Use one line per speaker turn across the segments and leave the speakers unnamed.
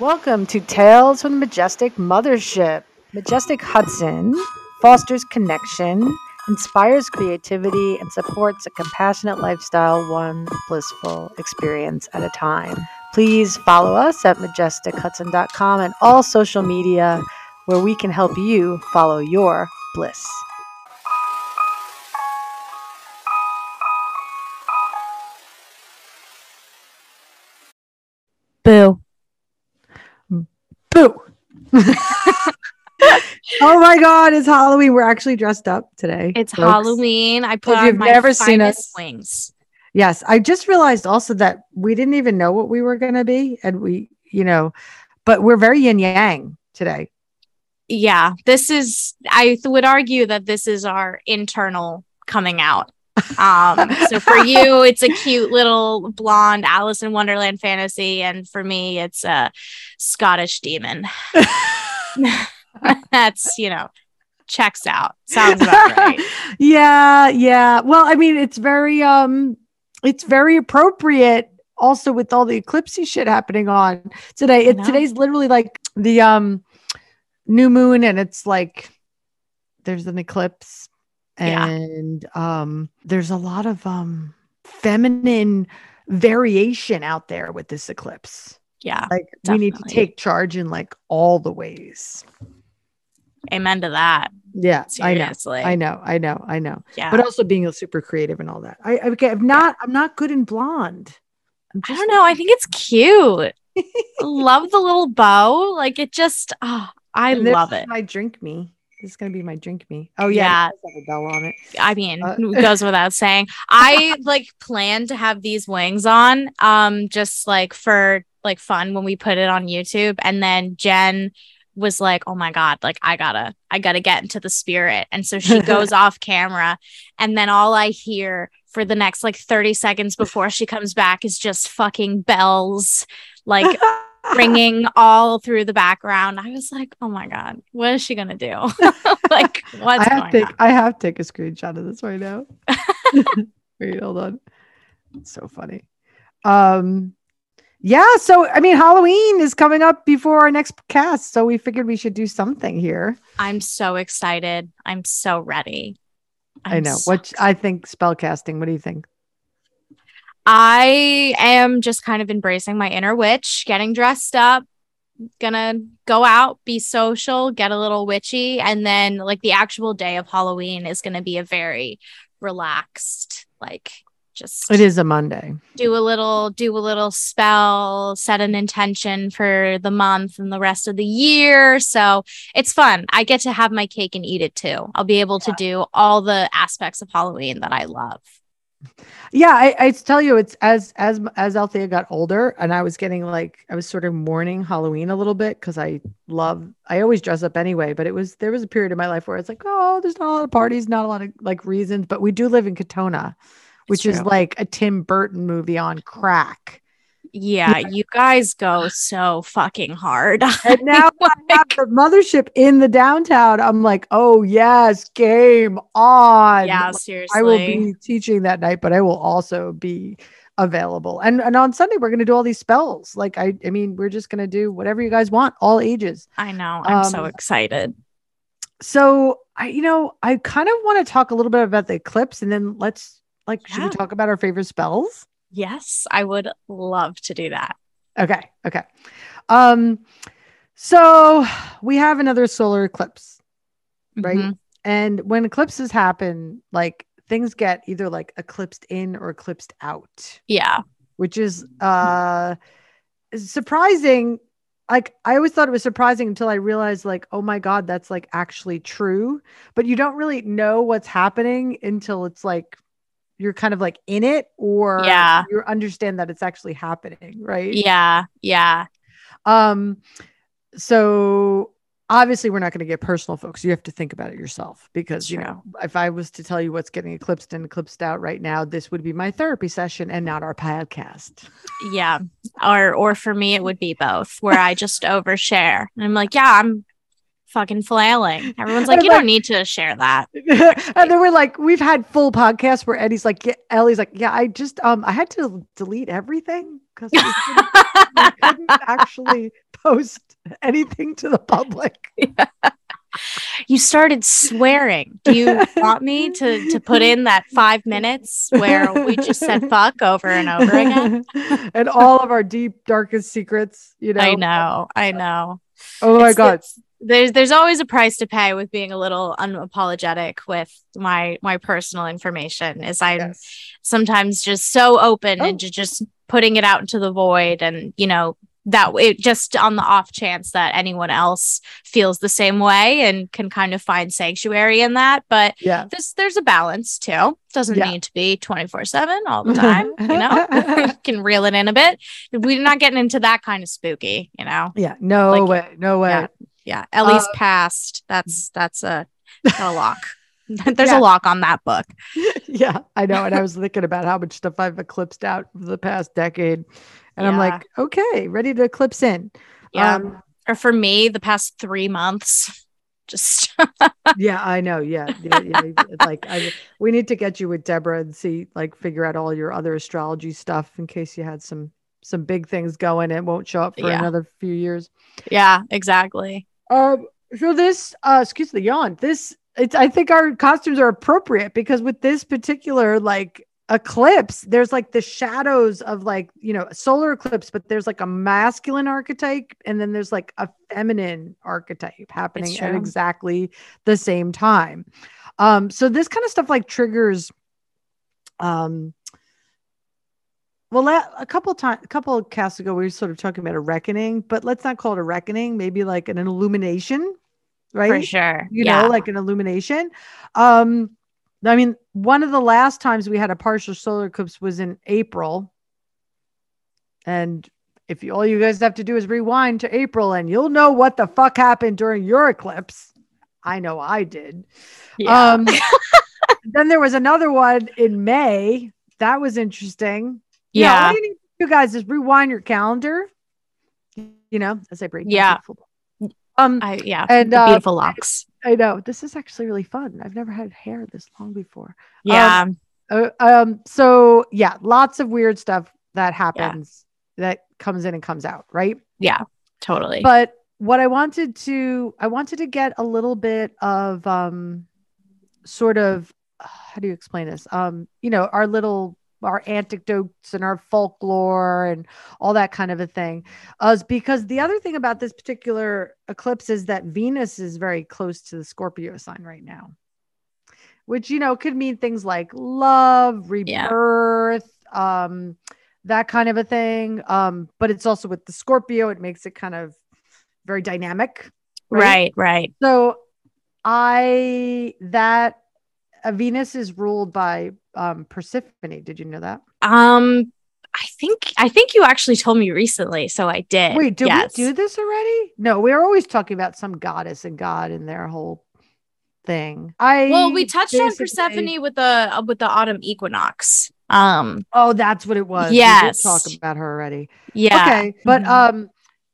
Welcome to Tales from the Majestic Mothership. Majestic Hudson fosters connection, inspires creativity, and supports a compassionate lifestyle, one blissful experience at a time. Please follow us at majestichudson.com and all social media where we can help you follow your bliss.
Boo.
Boo! oh my god, it's Halloween. We're actually dressed up today.
It's
folks.
Halloween. I put
If
on
you've
my
never seen us-
wings.
Yes, I just realized also that we didn't even know what we were going to be, and we, you know, but we're very yin yang today.
Yeah, this is. I would argue that this is our internal coming out. Um, so for you, it's a cute little blonde Alice in Wonderland fantasy, and for me, it's a Scottish demon. That's you know, checks out. Sounds about right.
yeah, yeah. Well, I mean, it's very, um, it's very appropriate. Also, with all the eclipsey shit happening on today, it, today's literally like the um new moon, and it's like there's an eclipse,
Yeah.
and um, there's a lot of um feminine variation out there with this eclipse.
Yeah,
Like we need to take charge in like all the ways.
amen to that.
Yeah, I know. I know, I know, I know.
Yeah,
But also being a super creative and all that. I, I okay, I'm not I'm not good in blonde.
I don't know. I think it's cute. love the little bow. Like it just, oh, I love it.
I drink me. This is gonna be my drink me. Oh yeah, a bell on it.
I mean,
Uh,
it goes without saying. I like plan to have these wings on, um, just like for like fun when we put it on YouTube. And then Jen was like, "Oh my god, like I gotta, I gotta get into the spirit." And so she goes off camera, and then all I hear for the next like thirty seconds before she comes back is just fucking bells, like ringing all through the background. I was like, "Oh my god, what is she gonna do? like, what's
I have to
on?"
I have to take a screenshot of this right now. Wait, hold on. It's so funny. Um yeah, so I mean Halloween is coming up before our next cast, so we figured we should do something here.
I'm so excited. I'm so ready.
i
I'm
know.
so
What I think spell casting. What do you think?
I am just kind of embracing my inner witch, getting dressed up, gonna go out, be social, get a little witchy, and then like the actual day of Halloween is gonna be a very relaxed, like just
It is a Monday.
do a little do a little spell, set an intention for the month and the rest of the year. So it's fun. I get to have my cake and eat it too. I'll be able to do all the aspects of Halloween that I love.
Yeah, I, I tell you, it's as as as Althea got older, and I was getting like I was sort of mourning Halloween a little bit because I love I always dress up anyway, but it was there was a period in my life where it's like, oh, there's not a lot of parties, not a lot of like reasons, but we do live in Katonah, which is like a Tim Burton movie on crack.
Yeah, you guys go so fucking hard.
And now I have the mothership in the downtown. I'm like, oh yes, game on.
yeah,
Like,
seriously.
I will be teaching that night, but I will also be available. And and on Sunday we're gonna do all these spells. Like I I mean, we're just gonna do whatever you guys want, all ages.
I know. I'm so
Um,
excited.
So I you know, I kind of want to talk a little bit about the eclipse and then let's like should we talk about our favorite spells?
Yes, I would love to do that.
Okay, okay. Um so we have another solar eclipse, right?
Mhm.
And when eclipses happen, like things get either like eclipsed in or eclipsed out.
Yeah.
which is uh surprising like i always thought it was surprising until i realized like oh my god that's like actually true but you don't really know what's happening until it's like you're kind of like in it or
Yeah.
you understand that it's actually happening right
Yeah. Yeah.
um so obviously we're not going to get personal folks you have to think about it yourself because you know if i was to tell you what's getting eclipsed and eclipsed out right now this would be my therapy session and not our podcast
Yeah. Or or for me it would be both where I just overshare. And I'm like, yeah, I'm fucking flailing. Everyone's like, you
like-
don't need to share that.
and then we're like, we've had full podcasts where Eddie's like, yeah, Ellie's like, yeah, I just um I had to delete everything because I couldn't actually post anything to the public.
You started swearing. Do you want me to to put in that five minutes where we just said fuck over and over again?
and all of our deep, darkest secrets, you know.
I know, I know.
Oh my
It's-
god.
it's- there's there's always a price to pay with being a little unapologetic with my my personal information. Is I'm
Yes.
sometimes just so open
Oh.
and just putting it out into the void, and you know that it just on the off chance that anyone else feels the same way and can kind of find sanctuary in that. But
Yeah.
this there's a balance too. Doesn't
Yeah.
need to be 24 7 all the time, you know. you can reel it in a bit. We're not getting into that kind of spooky, you know.
Yeah. No
Like,
way. No way.
yeah. Yeah, Ellie's
Uh,
past. That's that's a, a lock. There's
Yeah.
a lock on that book.
yeah, I know. And I was thinking about how much stuff I've eclipsed out for the past decade. And I'm like, okay, ready to eclipse in.
Yeah.
Um,
or for me, the past three months, just
yeah, I know. Yeah. Yeah. yeah. Like I, we need to get you with Deborah and see, like, figure out all your other astrology stuff in case you had some some big things going and won't show up for
Yeah.
another few years.
yeah, exactly.
Um, so this, uh, excuse the yawn. This, it's. I think our costumes are appropriate because with this particular like eclipse, there's like the shadows of like you know solar eclipse, but there's like a masculine archetype and then there's like a feminine archetype happening at exactly the same time. Um, so this kind of stuff like triggers. Um, well, a couple times, a couple of casts ago, we were sort of talking about a reckoning, but let's not call it a reckoning. Maybe like an illumination, right?
For sure.
You
yeah.
know, like an illumination. Um, I mean, one of the last times we had a partial solar eclipse was in April, and if you, all you guys have to do is rewind to April, and you'll know what the fuck happened during your eclipse. I know I did.
yeah.
Um, then there was another one in May. That was interesting.
Yeah.
all you need to do, guys, is rewind your calendar. You know, as I break. down
Yeah.
Um,
I, yeah.
and uh,
beautiful locks.
I know this is actually really fun. I've never had hair this long before.
Yeah.
Uh, um. So yeah, lots of weird stuff that happens that comes in and comes out, right?
yeah. Totally.
But what I wanted to, I wanted to get a little bit of, um, sort of, how do you explain this? Um, you know, our little, our anecdotes and our folklore and all that kind of a thing. Uh, because the other thing about this particular eclipse is that Venus is very close to the Scorpio sign right now, which, you know, could mean things like love, rebirth, um, that kind of a thing. Um, but it's also with the Scorpio, it makes it kind of very dynamic.
right. Right.
So I that Venus is ruled by um Persephone. Did you know that?
Um, I think I think you actually told me recently, so I did.
Wait, did
yes.
we do this already? No, we are always talking about some goddess and god and their whole thing. I
Well, we touched on Persephone with the uh, with the autumn equinox. Um,
Oh, that's what it was.
Yes.
talk about her already.
yeah.
Okay, but
Mhm.
um,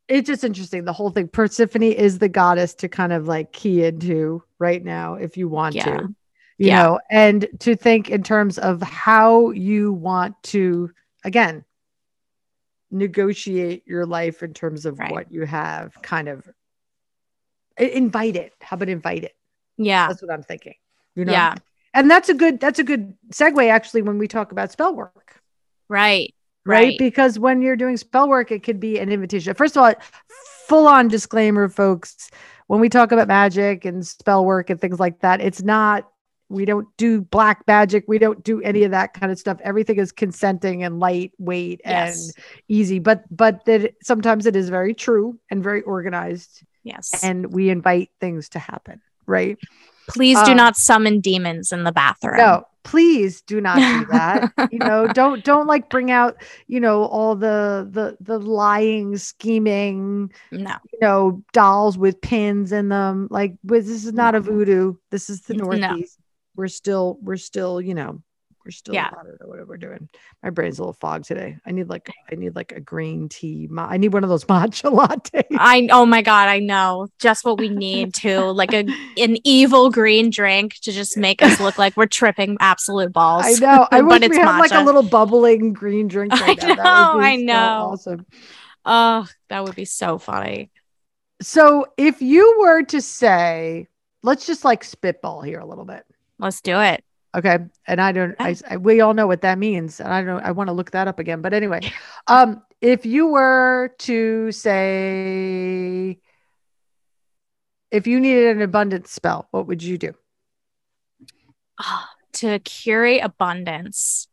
it's just interesting. The whole thing. Persephone is the goddess to kind of like key into right now, if you want
Yeah.
to, you
Yeah.
know, and to think in terms of how you want to again negotiate your life in terms of
Right.
what you have. Kind of invite it. How about invite it?
Yeah.
That's what I'm thinking. You know,
Yeah.
and that's a good that's a good segue actually when we talk about spell work
Right.
right?
Right.
Because when you're doing spell work, it could be an invitation. First of all, full on disclaimer, folks. When we talk about magic and spell work and things like that, it's not. We don't do black magic. We don't do any of that kind of stuff. Everything is consenting and lightweight
Yes.
and easy. But but that sometimes it is very true and very organized,
Yes.
and we invite things to happen. Right?
Please do
um,
not summon demons in the bathroom.
No, please do not do that. you know, don't don't like bring out, you know, all the the the lying, scheming,
No.
you know, dolls with pins in them. Like, this is not a voodoo. This is the
No.
Northeast. We're still we're still, you know, We're still,
Yeah.
I don't know what we're doing. My brain's a little fogged today. I need like, I need like a green tea. ma- I need one of those matcha lattes.
I oh my god, I know just what we need to like a an evil green drink to just make us look like we're tripping absolute balls.
I know. I wish
it's
we had like a little bubbling green drink.
I
Right would
know, I
so
know.
awesome.
Oh, that would be so funny.
So if you were to say, let's just like spitball here a little bit.
Let's do it.
Okay. And I don't, I, I- we all know what that means. And I don't, I want to look that up again. But anyway, um, if you were to say, if you needed an abundance spell, what would you do?
Ah, to curate abundance,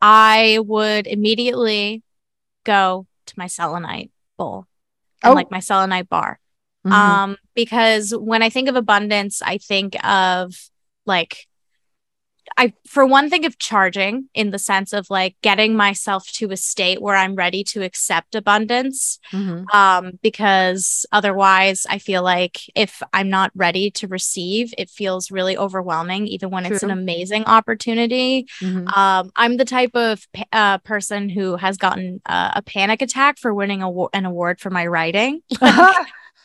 I would immediately go to my selenite bowl and
Oh.
like my selenite bar.
Mhm.
Um, because when I think of abundance, I think of like I for one think of charging in the sense of like getting myself to a state where I'm ready to accept abundance.
Mhm.
Um, because otherwise I feel like if I'm not ready to receive, it feels really overwhelming, even when it's an amazing opportunity.
Mhm.
Um, I'm the type of uh, person who has gotten uh, a panic attack for winning a, an award for my writing,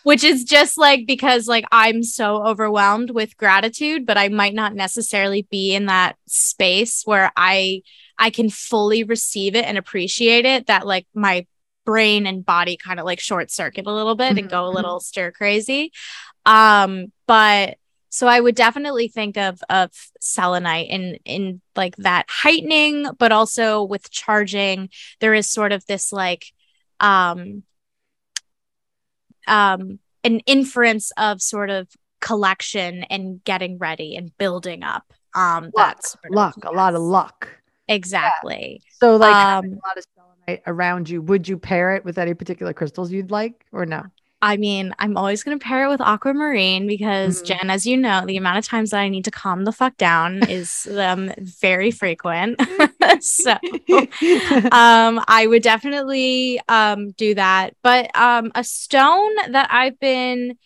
which is just like because like I'm so overwhelmed with gratitude, but I might not necessarily be in that space where I I can fully receive it and appreciate it. That like my brain and body kind of like short circuit a little bit and go a
Mhm.
little stir crazy. Um, but so I would definitely think of of selenite in in like that heightening, but also with charging, there is sort of this like um um an inference of sort of collection and getting ready and building up. Um
luck,
that's sort of-
luck, a lot of luck.
Exactly.
So like
Um,
a lot of selenite around you, would you pair it with any particular crystals you'd like or no?
I mean, I'm always going to pair it with aquamarine because
Mhm.
Jen, as you know, the amount of times that I need to calm the fuck down is um very frequent. so um I would definitely um do that. But um a stone that I've been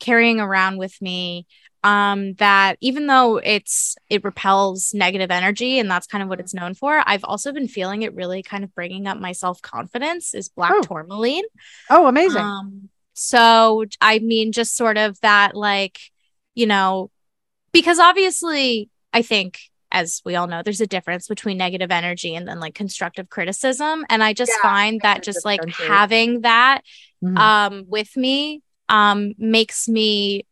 carrying around with me um that even though it's it repels negative energy and that's kind of what it's known for i've also been feeling it really kind of bringing up my self-confidence is black
Oh.
tourmaline
oh, amazing.
um, so I mean, just sort of that, like, you know, because obviously, I think, as we all know, there's a difference between negative energy and then like constructive criticism. And I just
Yeah,
find that just like having that
Mhm.
um with me um makes me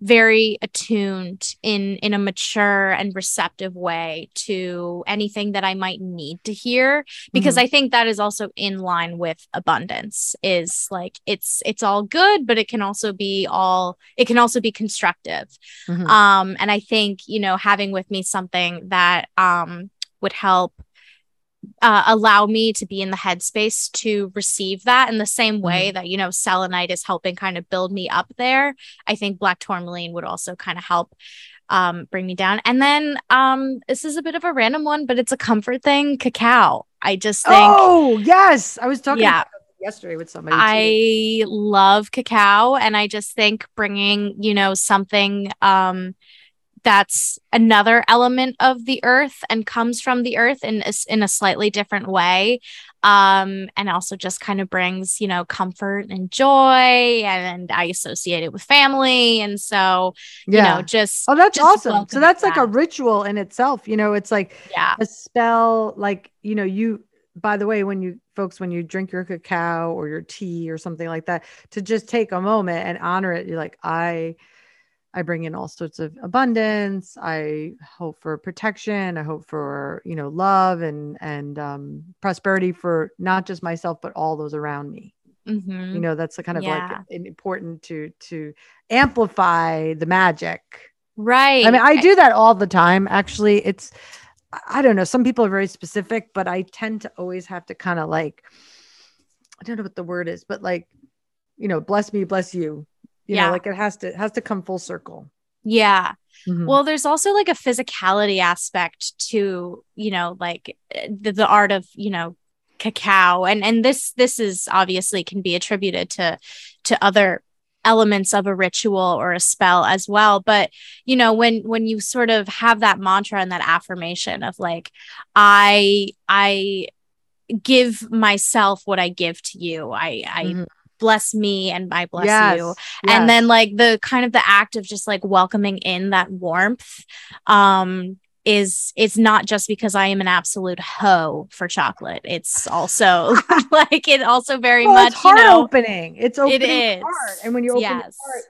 very attuned in in a mature and receptive way to anything that I might need to hear because
Mhm.
I think that is also in line with abundance is like it's it's all good but it can also be all it can also be constructive
Mhm.
um and I think you know having with me something that um would help uh, allow me to be in the headspace to receive that in the same way that you know selenite is helping kind of build me up there i think black tourmaline would also kind of help um bring me down and then um this is a bit of a random one but it's a comfort thing cacao i just think
oh, yes. I was talking
Yeah.
about yesterday with somebody. too.
I love cacao and I just think bringing, you know, something um that's another element of the earth and comes from the earth in a, in a slightly different way um and also just kind of brings, you know, comfort and joy and I associate it with family and so, you know, just
Oh, that's
just
awesome. So that's like a ritual in itself. You know, it's like
yeah.
a spell, like, you know, you, by the way, when you folks, when you drink your cacao or your tea or something like that, to just take a moment and honor it, you're like, I, I bring in all sorts of abundance. I hope for protection. I hope for, you know, love and, and, um, prosperity for not just myself, but all those around me.
Mhm.
You know, that's the kind of
Yeah.
like important to, to amplify the magic.
right.
I mean, I do that all the time. Actually, it's I don't know. Some people are very specific, but I tend to always have to kind of like I don't know what the word is, but like you know, bless me, bless you. You
Yeah.
know, like it has to it has to come full circle.
yeah.
Mhm.
Well, there's also like a physicality aspect to, you know, like the, the art of, you know, cacao and and this this is obviously can be attributed to to other elements of a ritual or a spell as well but you know when when you sort of have that mantra and that affirmation of like i i give myself what i give to you i i
Mhm.
Bless me and i bless
Yes,
you
yes.
and then like the kind of the act of just like welcoming in that warmth um is it's not just because i am an absolute hoe for chocolate it's also like it also very
Well,
much
it's
you
heart
know
opening. It's opening the
is.
heart, and when you open
Yes.
the heart,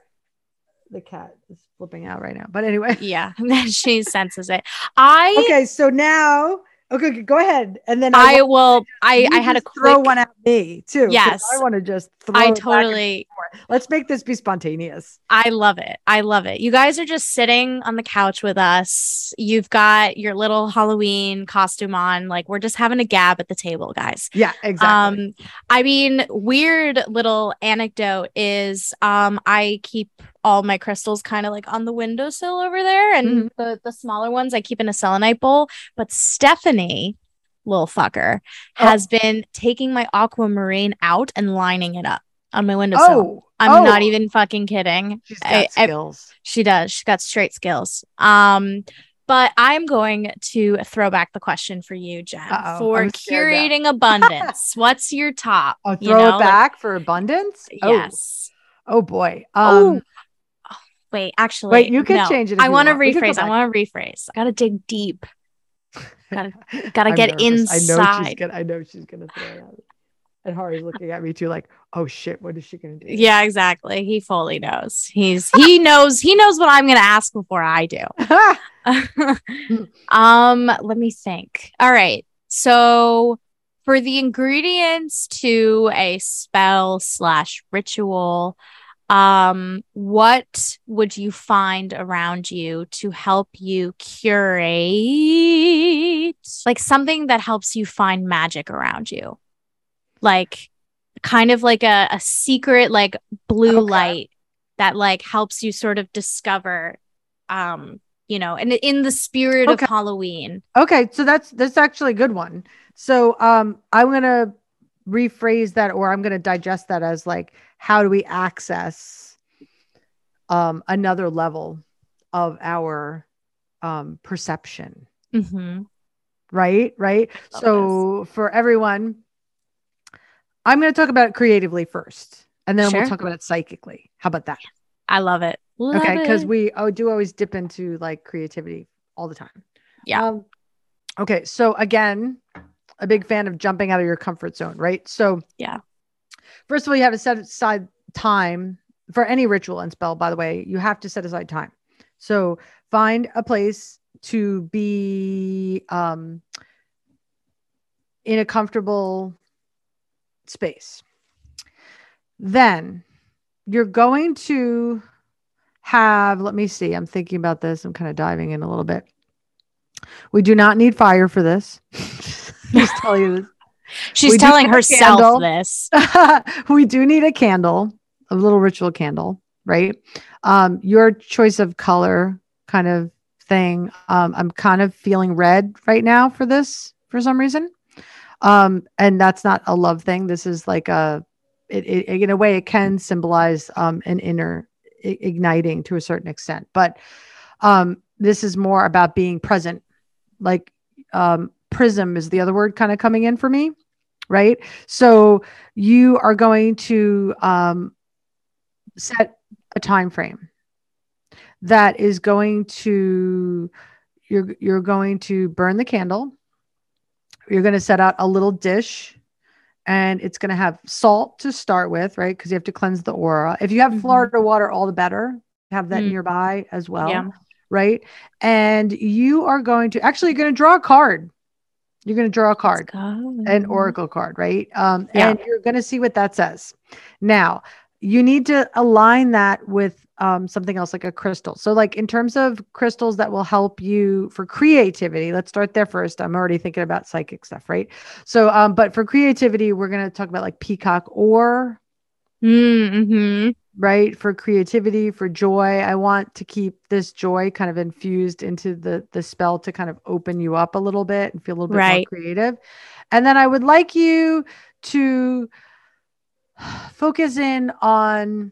the cat is flipping out right now. But anyway,
yeah she senses it i
okay. So now, okay, go ahead, and then
i
want
will i i had a
just throw
quick
one at me too.
Yes.
I want to just throw.
i
it back and
totally.
Let's make this be spontaneous.
I love it. I love it. You guys are just sitting on the couch with us. You've got your little Halloween costume on. Like we're just having a gab at the table, guys.
Yeah, exactly.
Um, I mean, weird little anecdote is um I keep all my crystals kind of like on the windowsill over there, and
Mhm.
the the smaller ones I keep in a selenite bowl. But Stephanie, little fucker,
Oh.
has been taking my aquamarine out and lining it up on my windowsill.
oh,
I'm not
oh,
even fucking kidding.
She's got
I- I-
skills.
she does. She's got straight skills. Um, but I'm going to throw back the question for you, Jen,
Uh-oh,
for
I'm
curating abundance. What's your top?
oh,
you
throw
know,
it
like-
back for abundance. Oh,
yes.
Oh boy.
Oh,
Um,
Wait, actually,
Wait, you can
no.
change it
I want to
want. We can go
rephrase. I want to rephrase. I gotta dig deep. Gotta- gotta get
nervous. I know she's
inside.
gonna. I know she's gonna throw it me. And Hari's looking at me too, like, "Oh shit, what is she gonna do?"
Yeah, exactly. He fully knows. He's he knows he knows what I'm gonna ask before I do. um, let me think. All right. So for the ingredients to a spell slash ritual, um, what would you find around you to help you curate like something that helps you find magic around you? Like kind of like a, a secret like blue
Okay.
light that like helps you sort of discover um you know and in the spirit
Okay.
of halloween
okay, so that's that's actually a good one. So um, I'm gonna rephrase that, or I'm gonna digest that as like, how do we access um another level of our um perception?
mm-hmm.
right right
Love
so for everyone i'm going to talk about it creatively first and then
Sure.
we'll talk about it psychically how about that
i love it Love
okay because we oh, do always dip into like creativity all the time
Yeah.
um, okay so again a big fan of jumping out of your comfort zone right so
Yeah.
First of all you have to set aside time for any ritual and spell by the way you have to set aside time so find a place to be um, in a comfortable space. Then you're going to have, let me see, I'm thinking about this. I'm kind of diving in a little bit. We do not need fire for this. Just tell you
she's
we
telling herself this
we do need a candle, a little ritual candle, right? Um, your choice of color kind of thing. Um, I'm kind of feeling red right now for this for some reason. Um, and that's not a love thing. This is like a, it, it in a way, it can symbolize um, an inner igniting to a certain extent, but um, this is more about being present. Like um, prism is the other word kind of coming in for me, right? So you are going to um, set a time frame that is going to you're you're going to burn the candle you're going to set out a little dish and it's going to have salt to start with right because you have to cleanse the aura if you have
Mhm.
florida water all the better have that
Mm.
nearby as well
Yeah.
right and you are going to actually you're going to draw a card you're going to draw a card an oracle card, right? Um.
Yeah.
And you're going to see what that says. Now, you need to align that with um, something else like a crystal. So, like in terms of crystals that will help you for creativity, let's start there first. I'm already thinking about psychic stuff, right? So, um, but for creativity, we're going to talk about like peacock or
mm-hmm.
Right for creativity for joy i want to keep this joy kind of infused into the the spell to kind of open you up a little bit and feel a little bit more creative and then i would like you to focus in on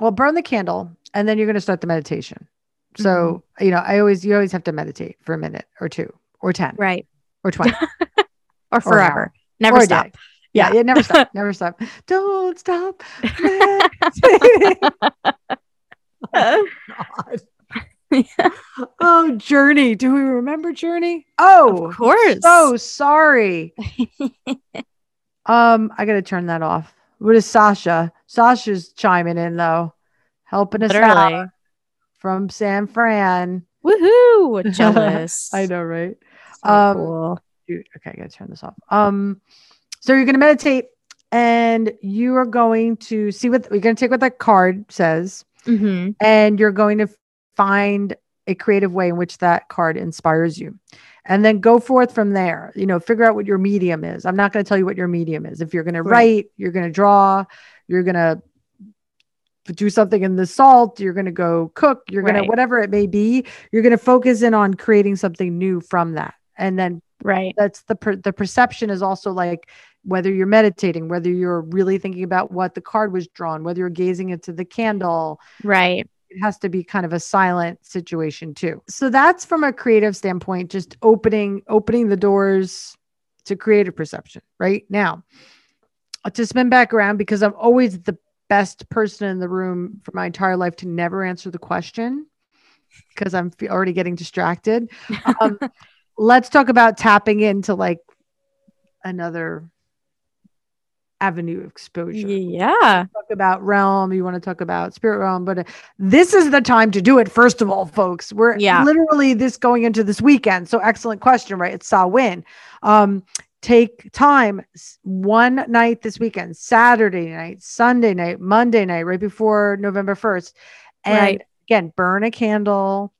well, burn the candle, and then you're going to start the meditation. So mm-hmm. you know, I always you always have to meditate for a minute or two or ten
Right.
or twenty.
Or forever.
hour.
Never
Or
stop.
Yeah, yeah, never stop, never stop. Don't stop. God. oh, Journey. Do we remember Journey? Oh,
of course.
so sorry. um, I gotta turn that off. What is Sasha? Sasha's chiming in though, helping us
Literally.
out from San Fran.
Woohoo. Jealous.
I know, right?
So
Um,
cool.
Dude, okay, I gotta turn this off. Um, so you're gonna meditate, and you are going to see what we're gonna take what that card says,
Mhm.
and you're going to find a creative way in which that card inspires you and then go forth from there you know figure out what your medium is i'm not going to tell you what your medium is if you're going to
Right.
write you're going to draw you're going to do something in the salt you're going to go cook you're going
Right.
to whatever it may be you're going to focus in on creating something new from that and then
Right.
that's the per- the perception is also like whether you're meditating whether you're really thinking about what the card was drawn whether you're gazing into the candle
Right.
it has to be kind of a silent situation too. So that's from a creative standpoint, just opening opening the doors to creative perception. Right now, to spin back around because I'm always the best person in the room for my entire life to never answer the question because I'm already getting distracted. Um, let's talk about tapping into like another avenue of exposure
Yeah.
talk about realm, you want to talk about spirit realm, but uh, this is the time to do it. First of all, folks, we're
Yeah.
literally this going into this weekend. So excellent question, right? It's Samhain. Um, take time one night this weekend, Saturday night, Sunday night, Monday night, right before November 1st. And
Right.
again, burn a candle,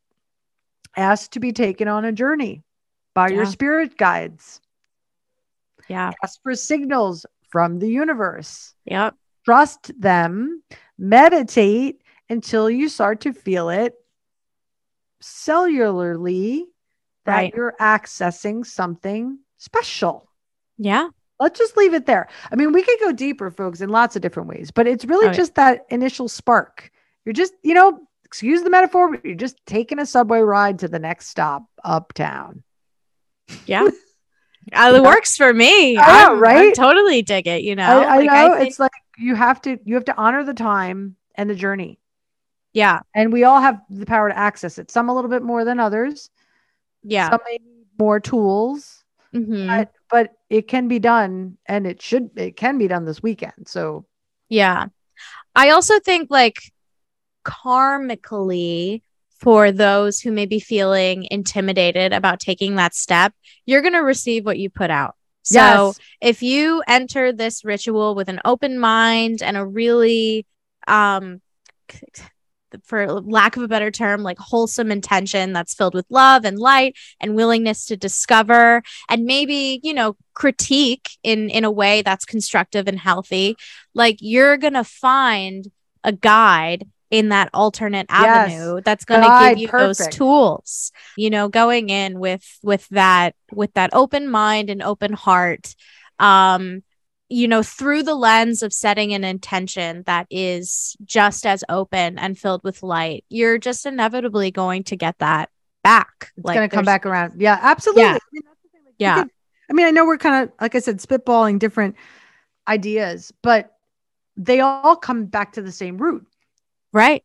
ask to be taken on a journey by your spirit guides,
Yeah.
ask for signals from the universe
Yep.
trust them, meditate until you start to feel it cellularly that
Right.
you're accessing something special.
Yeah.
Let's just leave it there. I mean, we could go deeper, folks, in lots of different ways, but it's really
Oh, yeah.
just that initial spark. You're just, you know, excuse the metaphor, but you're just taking a subway ride to the next stop uptown.
Yeah. Uh, it works for me.
I know,
I'm- I
right?
totally dig it. You know,
I, I
Like,
know
think-
it's like you have to you have to honor the time and the journey.
yeah.
and we all have the power to access it some a little bit more than others
Yeah.
some may need more tools
Mhm.
but, but it can be done and it should it can be done this weekend so
Yeah. I also think like karmically for those who may be feeling intimidated about taking that step, you're going to receive what you put out. So
yes
if you enter this ritual with an open mind and a really um for lack of a better term like wholesome intention that's filled with love and light and willingness to discover and maybe you know critique in in a way that's constructive and healthy like you're going to find a guide in that alternate
Yes.
avenue that's going to give you those tools you know going in with with that with that open mind and open heart um you know through the lens of setting an intention that is just as open and filled with light you're just inevitably going to get that back
it's going to come back around yeah absolutely
Yeah.
I mean, that's the thing, like,
Yeah.
could- i mean i know we're kind of like i said spitballing different ideas but they all come back to the same root
right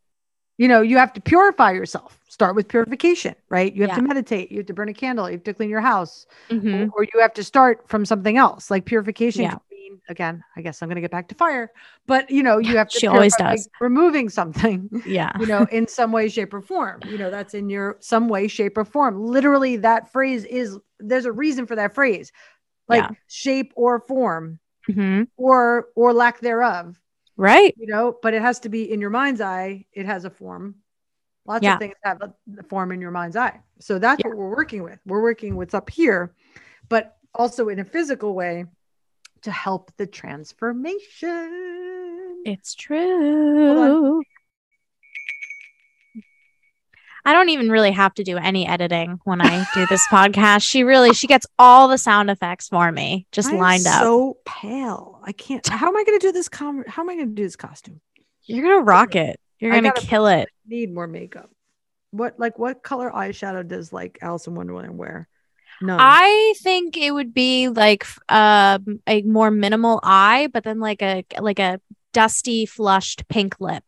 you know you have to purify yourself start with purification right you have
Yeah.
to meditate you have to burn a candle you have to clean your house
Mhm.
or you have to start from something else like purification
Yeah.
mean again i guess i'm going to get back to fire but you know you have to
She always does.
removing something
yeah
you know in some way shape or form you know that's in your some way shape or form literally that phrase is there's a reason for that phrase like
Yeah.
shape or form
Mhm.
or or lack thereof
right.
You know but it has to be in your mind's eye. It has a form. Lots
Yeah.
of things have a the form in your mind's eye. So that's
Yeah.
what we're working with. We're working what's up here but also in a physical way to help the transformation.
It's true I don't even really have to do any editing when I do this podcast. She really she gets all the sound effects for me just
I am
lined up.
so pale i can't how am i going to do this com- how am i going to do this costume
You're gonna rock it. You're
I
gonna kill it.
Need more makeup. What like what color eyeshadow does like Alice in Wonderland wear? No.
I think it would be like um a more minimal eye, but then like a like a dusty flushed pink lip.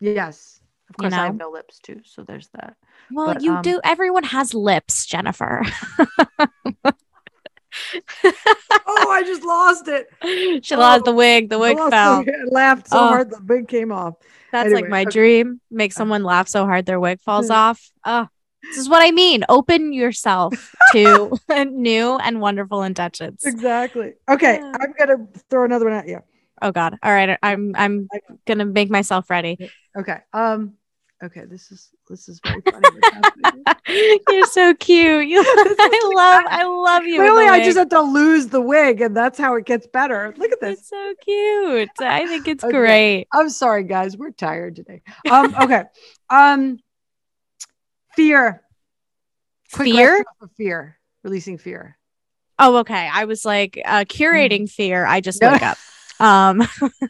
yes. Of
You
course I have no lips too, so there's that.
Well,
But,
you
um,
do. Everyone has lips, Jennifer.
oh, I just lost it.
she lost the wig. The
I
wig
lost
fell.
I laughed so
Oh.
hard the wig came off.
That's
Anyway,
like my
okay.
dream. Make
Uh.
someone laugh so hard their wig falls off. Oh, this is what I mean. Open yourself to new and wonderful intentions.
Exactly. Okay,
Yeah.
I'm gonna throw another one at you.
Oh God. All right. I'm I'm gonna make myself ready.
Okay. Um. Okay. This is this is very funny.
You're so cute. You, I love I love you.
Clearly, I just have to lose the wig, and that's how it gets better. Look at this.
It's so cute. I think it's
Okay.
great.
I'm sorry, guys. We're tired today. Um. Okay. um. Fear. Quick
Fear?
of fear. Releasing fear.
Oh, okay. I was like uh curating fear. I just
No.
look up. Um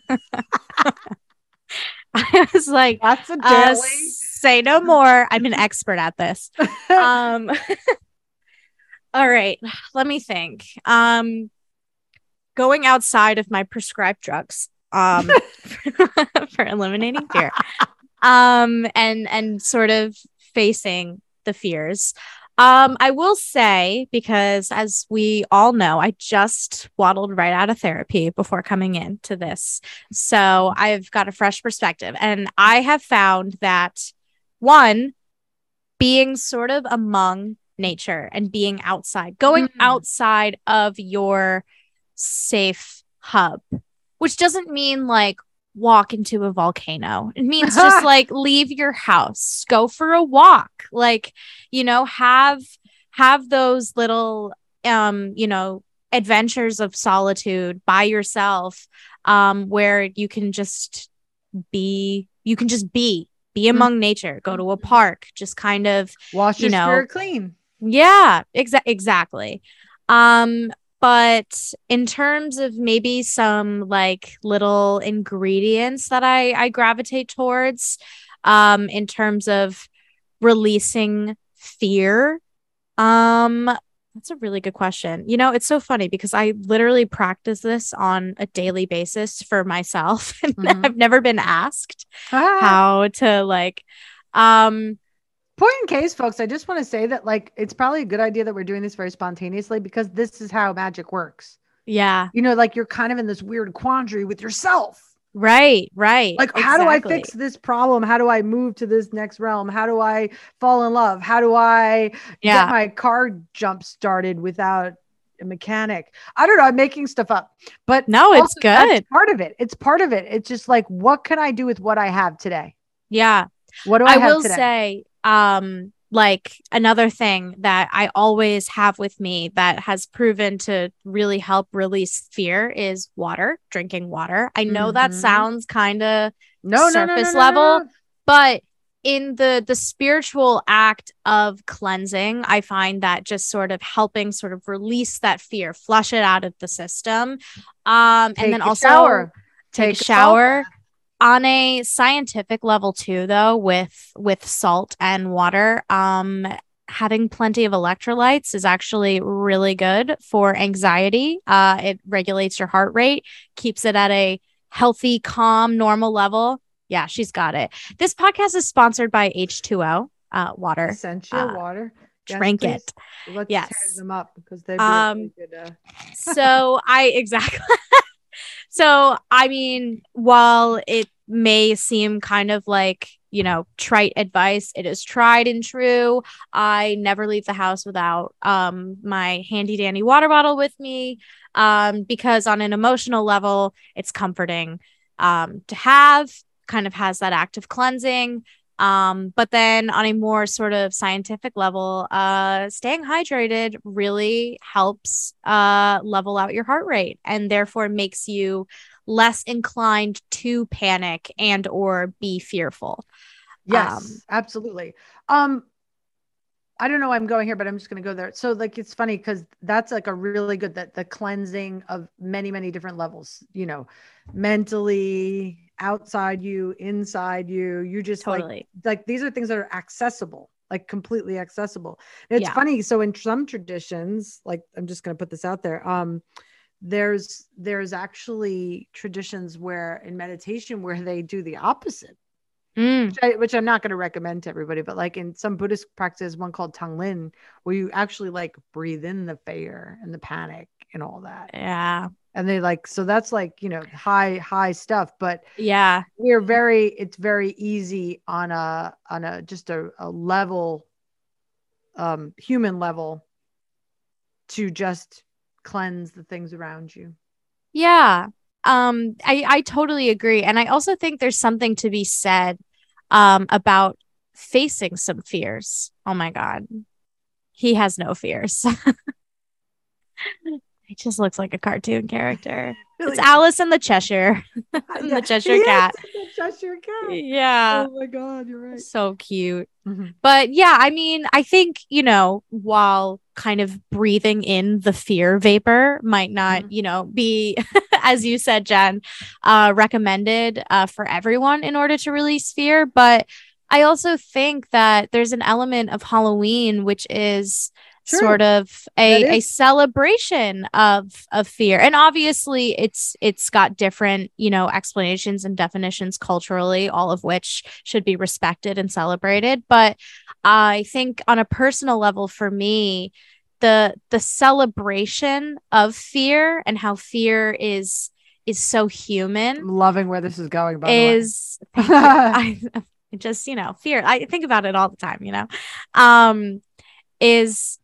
I was like,
That's a
uh, say no more. I'm an expert at this. Um all right, let me think. Um going outside of my prescribed drugs um for eliminating fear. Um and and sort of facing the fears. Um, I will say, because as we all know, I just waddled right out of therapy before coming into this. So I've got a fresh perspective. And I have found that one, being sort of among nature and being outside, going
Mm.
outside of your safe hub, which doesn't mean like walk into a volcano. It means just like leave your house, go for a walk, like, you know, have have those little um, you know, adventures of solitude by yourself um where you can just be you can just be be among nature go to a park just kind of
Wash
you
your
know,
clean.
yeah, exa- exactly. Um, but in terms of maybe some like little ingredients that I I gravitate towards, um, in terms of releasing fear, um, that's a really good question. You know, it's so funny because I literally practice this on a daily basis for myself, and
Mhm.
I've never been asked
Ah.
how to like, um,
Point in case, folks, I just want to say that like it's probably a good idea that we're doing this very spontaneously because this is how magic works.
yeah,
You know, like you're kind of in this weird quandary with yourself.
right, right.
Like, how do I fix this problem? How do I move to this next realm? How do I fall in love? How do I
Yeah.
get my car jump started without a mechanic? I don't know. I'm making stuff up, but
No, it's good.
part of it. It's part of it. It's just like, what can I do with what I have today?
Yeah.
What do I,
I,
have
will
today?
say, um, like another thing that I always have with me that has proven to really help release fear is water, drinking water. I know that
Mhm.
sounds kind of
no,
surface
no, no,
level. but in the the spiritual act of cleansing i find that just sort of helping sort of release that fear flush it out of the system um
Take
and then also
shower.
take, a
salt
shower
bath.
On a scientific level too though with with salt and water um having plenty of electrolytes is actually really good for anxiety uh it regulates your heart rate keeps it at a healthy calm normal level yeah she's got it this podcast is sponsored by h2o uh water
Essential
uh,
water. Yes,
drink
please.
it
Let's
Yes.
tear them up because they're
Um,
really good. Uh,
so I exactly. So I mean, while it may seem kind of like you know trite advice, it is tried and true. I never leave the house without um my handy dandy water bottle with me, um because on an emotional level, it's comforting um to have. Kind of has that act of cleansing. Um, but then on a more sort of scientific level, uh, staying hydrated really helps uh, level out your heart rate and therefore makes you less inclined to panic and or be fearful.
yes,
Um,
absolutely. Um, I don't know why I'm going here, but I'm just going to go there. So, like, it's funny because that's like a really good that the cleansing of many, many different levels. You know, mentally, outside you, inside you. You just
Totally.
like like these are things that are accessible, like completely accessible. And it's
Yeah.
funny. So in some traditions, like I'm just gonna put this out there. Um, there's there's actually traditions where in meditation where they do the opposite
Mm,
which, I, which I'm not going to recommend to everybody, but like in some Buddhist practices, one called Tonglen, where you actually like breathe in the fear and the panic and all that.
yeah.
And they like, so that's like, you know, high, high stuff, but
Yeah.
we're very, it's very easy on a, on a, just a, a level, um, human level to just cleanse the things around you.
Yeah. Um, I, I totally agree. And I also think there's something to be said um about facing some fears. Oh my God. He has no fears. he just looks like a cartoon character. It's Alice and the Cheshire.
Yeah,
the Cheshire
he is
Cat.
the Cheshire cat.
Yeah.
Oh my God, you're right.
So cute.
Mhm.
But yeah, I mean, I think, you know, while kind of breathing in the fear vapor might not,
Mhm.
you know, be, as you said, Jen, uh, recommended uh, for everyone in order to release fear. But I also think that there's an element of Halloween, which is
True.
sort of a, a celebration of of fear and obviously it's it's got different you know explanations and definitions culturally all of which should be respected and celebrated but i think on a personal level for me the the celebration of fear and how fear is is so
I'm
human
loving where this is going. By the way.
is I just you know fear I think about it all the time you know um is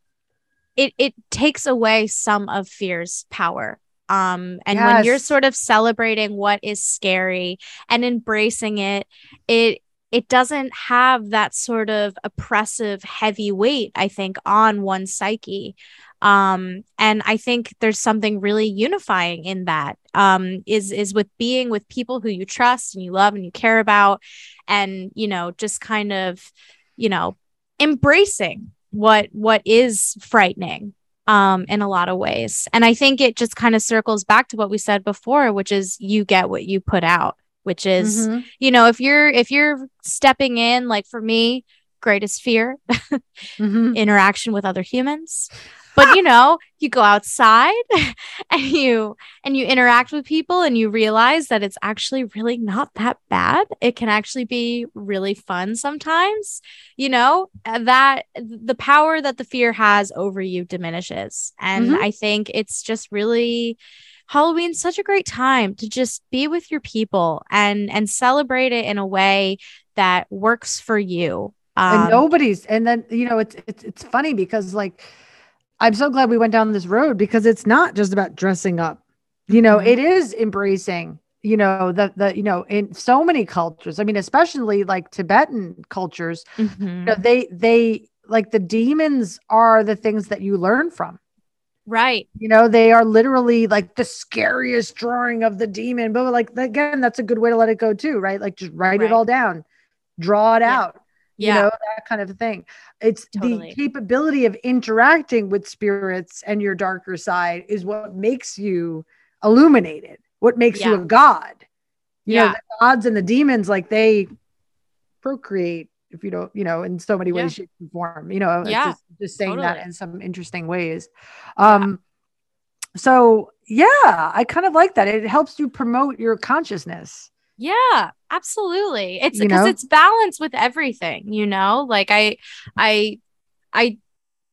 it it takes away some of fear's power. Um and when you're sort of celebrating what is scary and embracing it it it doesn't have that sort of oppressive heavy weight i think on one psyche. Um and i think there's something really unifying in that um is is with being with people who you trust and you love and you care about and you know just kind of you know embracing what what is frightening um in a lot of ways and i think it just kind of circles back to what we said before which is you get what you put out which is
Mhm.
you know if you're if you're stepping in like for me greatest fear
Mhm.
interaction with other humans but you know you go outside and you and you interact with people and you realize that it's actually really not that bad. It can actually be really fun sometimes you know? That the power that the fear has over you diminishes. And
Mhm.
i think it's just really halloween's such a great time to just be with your people and and celebrate it in a way that works for you.
And
um,
nobody's and then you know it's it's it's funny because like i'm so glad we went down this road because it's not just about dressing up you know
Mhm.
it is embracing you know the the you know in so many cultures i mean especially like tibetan cultures
mhm.
you know they they like the demons are the things that you learn from
right
you know they are literally like the scariest drawing of the demon but like again that's a good way to let it go too right like just write
Right.
it all down draw it
Yeah.
out you
yeah.
know that kind of thing. It's
Totally.
the capability of interacting with spirits and your darker side is what makes you illuminated what makes you a god. You know
Yeah.
the gods and the demons like they procreate if you don't you know in so many
Yeah.
ways shape and form. You know
Yeah.
just, just saying that in some interesting ways. Um so yeah i kind of like that. It helps you promote your consciousness
Yeah, absolutely. It's because it's balanced with everything, you know? Like I I I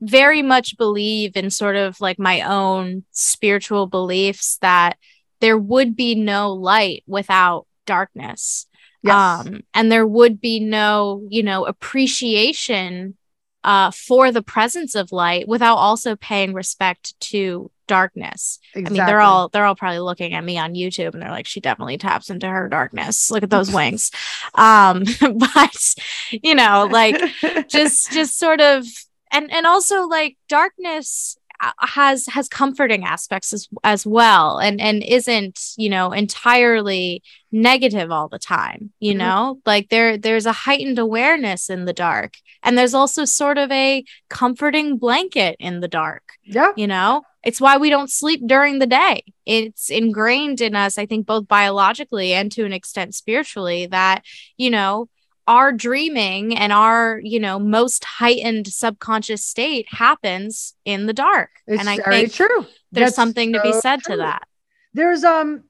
very much believe in sort of like my own spiritual beliefs that there would be no light without darkness.
yes
Um and there would be no, you know, appreciation uh for the presence of light without also paying respect to darkness.
exactly.
I mean, they're all they're all probably looking at me on YouTube and they're like, she definitely taps into her darkness. Look at those wings. Um, but you know, like just just sort of and and also like darkness uh, has has comforting aspects as as well and and isn't you know entirely negative all the time you
Mhm.
know like there there's a heightened awareness in the dark and there's also sort of a comforting blanket in the dark
yeah
you know it's why we don't sleep during the day. It's ingrained in us, I think, both biologically and to an extent spiritually, that, you know, our dreaming and our, you know, most heightened subconscious state happens in the dark.
It's
and I
very
think
true.
there's
That's
something to be said
true.
to that.
There's um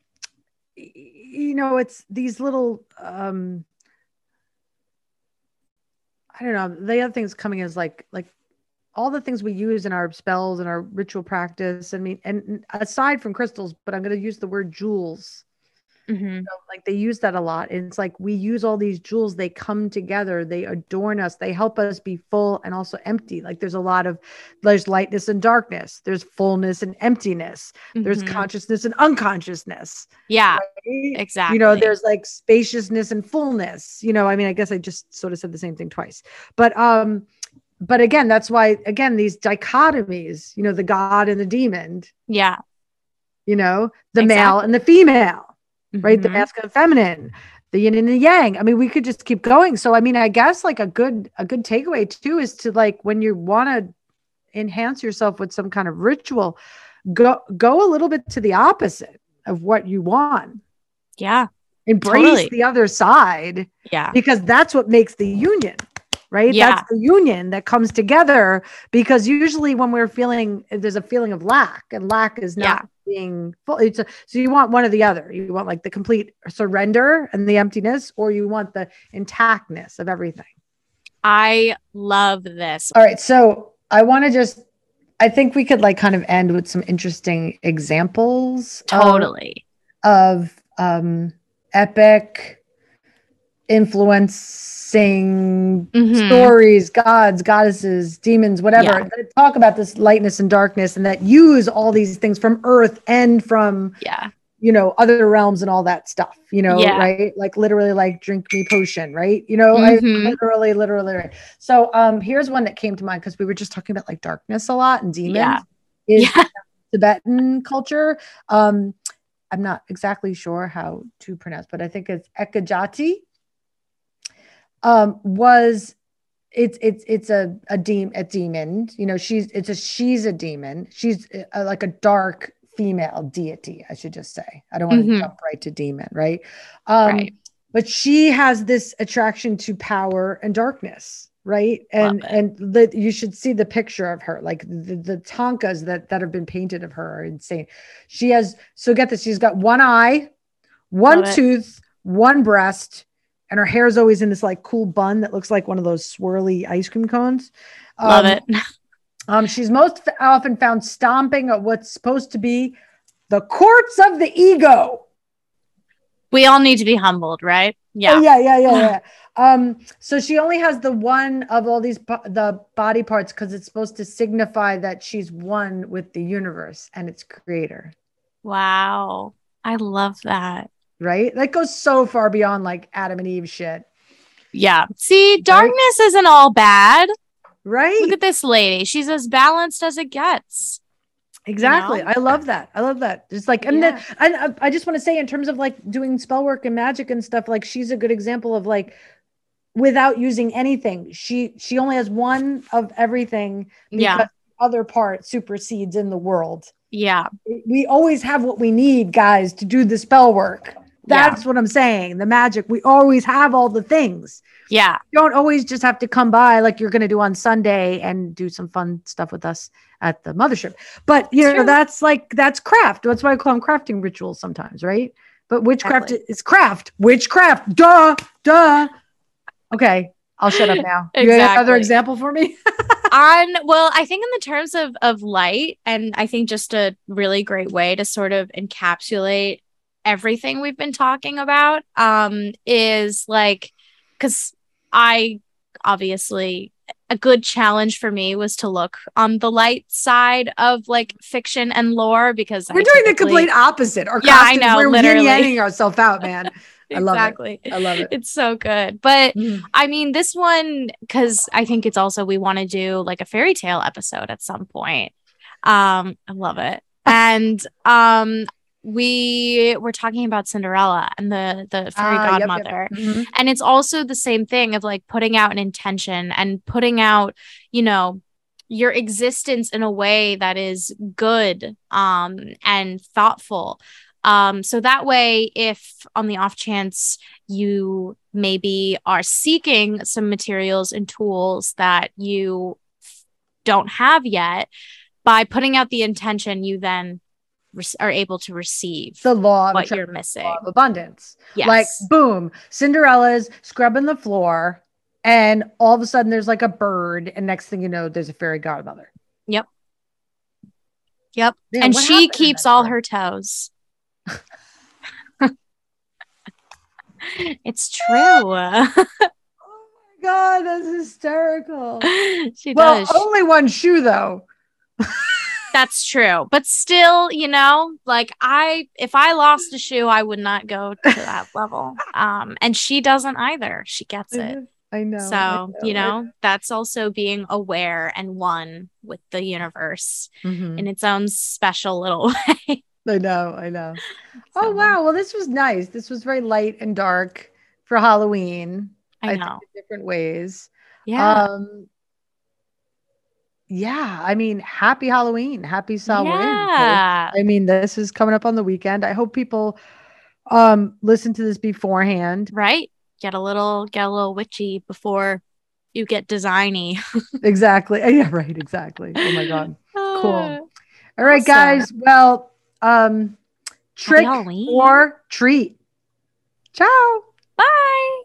you know, it's these little um I don't know. The other thing things coming is like like all the things we use in our spells and our ritual practice. I mean, and aside from crystals, but I'm going to use the word jewels.
Mhm.
like they use that a lot and it's like we use all these jewels they come together they adorn us they help us be full and also empty like there's a lot of there's lightness and darkness there's fullness and emptiness there's
Mhm.
consciousness and unconsciousness
yeah,
right?
exactly.
you know there's like spaciousness and fullness you know i mean i guess i just sort of said the same thing twice but um but again that's why again these dichotomies you know the god and the demon
yeah.
you know the male and the female right? The
Mhm.
masculine, feminine, the yin and the yang. I mean, we could just keep going. So, I mean, I guess like a good a good takeaway too is to like when you want to enhance yourself with some kind of ritual, go go a little bit to the opposite of what you want.
Yeah.
Embrace
Totally.
the other side
Yeah.
because that's what makes the union. Right.
Yeah.
That's the union that comes together because usually when we're feeling there's a feeling of lack and lack is not
Yeah.
being full. It's a, so you want one or the other. You want like the complete surrender and the emptiness, or you want the intactness of everything.
I love this.
All right. So I want to just, I think we could like kind of end with some interesting examples of-
Totally.
of, um, epic influencing
Mhm.
stories, gods, goddesses, demons, whatever,
Yeah.
that talk about this lightness and darkness and that use all these things from earth and from
Yeah.
you know other realms and all that stuff you know
Yeah.
right like literally like drink me potion right you know I,
Mhm.
literally literally right. so um here's one that came to mind because we were just talking about like darkness a lot and demons
Yeah.
is
Yeah.
tibetan culture um i'm not exactly sure how to pronounce but i think it's ekajati um was it's it's it's a a demon a demon you know she's it's a she's a demon she's a, like a dark female deity i should just say i don't want to
Mhm.
jump right to demon right um
Right.
but she has this attraction to power and darkness right and and the, you should see the picture of her like the, the thangkas that that have been painted of her are insane she has so get this she's got one eye one
Love it.
tooth one breast and her hair is always in this like cool bun that looks like one of those swirly ice cream cones
Love
Um,
it.
um, she's most f- often found stomping at what's supposed to be the courts of the ego.
We all need to be humbled, right? Yeah.
Oh, yeah, yeah, yeah, yeah. um, so she only has the one of all these bo- the body parts because it's supposed to signify that she's one with the universe and its creator.
Wow. I love that.
Right? That goes so far beyond like Adam and Eve shit.
Yeah. See, darkness isn't all bad.
Right?
Look at this lady. She's as balanced as it gets.
Exactly.
know?
I love that. I love that. Just like, and
Yeah.
then, and I- I just want to say, in terms of like doing spell work and magic and stuff, like she's a good example of like, without using anything, she she only has one of everything because
Yeah.
the other part supersedes in the world.
Yeah.
We always have what we need, guys, to do the spell work.
Yeah.
That's what I'm saying. The magic, we always have all the things.
Yeah.
You don't always just have to come by like you're going to do on Sunday and do some fun stuff with us at the mothership. But you know, that's like that's craft. That's why I call them crafting rituals sometimes, right? But witchcraft
Exactly.
is craft. Witchcraft. Duh. Duh. Okay. I'll shut up now. You have another example for me?
on um, well i think in the terms of of light and i think just a really great way to sort of encapsulate everything we've been talking about um is like because i obviously a good challenge for me was to look on the light side of like fiction and lore because
We're
I
doing the complete opposite. Our
Yeah, I know,
We're
literally.
ourselves out, man. I love it.
exactly
I love it.
it's so good but
Mm.
I mean, this one, because I think it's also, we want to do like a fairy tale episode at some point. Um, I love it. And um, we were talking about Cinderella and the the fairy
Ah, yep, yep.
godmother.
Mhm.
And it's also the same thing of like putting out an intention and putting out, you know, your existence in a way that is good um, and thoughtful. Um, so that way, if on the off chance you maybe are seeking some materials and tools that you don't have yet, by putting out the intention, you then re- are able to receive
the law of
what you're missing.
of abundance.
Yes.
Like boom, Cinderella's scrubbing the floor, and all of a sudden there's like a bird, and next thing you know, there's a fairy godmother.
Yep. Yep.
Man,
and she keeps all her toes. it's true.
Oh my god, that's hysterical.
she does
Well,
does.
only one shoe though.
That's true. But still, you know, like I if I lost a shoe, I would not go to that level. Um and she doesn't either. She gets it.
I know. I
so, you know, that's also being aware and one with the universe
Mhm.
in its own special little way.
I know, I know. Oh wow, well this was nice. This was very light and dark for Halloween.
I know.
in different ways.
Yeah.
Um yeah, I mean, happy Halloween, happy Samhain.
yeah.
I mean, this is coming up on the weekend. I hope people um listen to this beforehand.
Right. Get a little get a little witchy before you get designy.
exactly. Yeah, right, exactly. Oh my god. Cool. All right,
Awesome.
guys. Well, um trick or treat. Ciao.
Bye.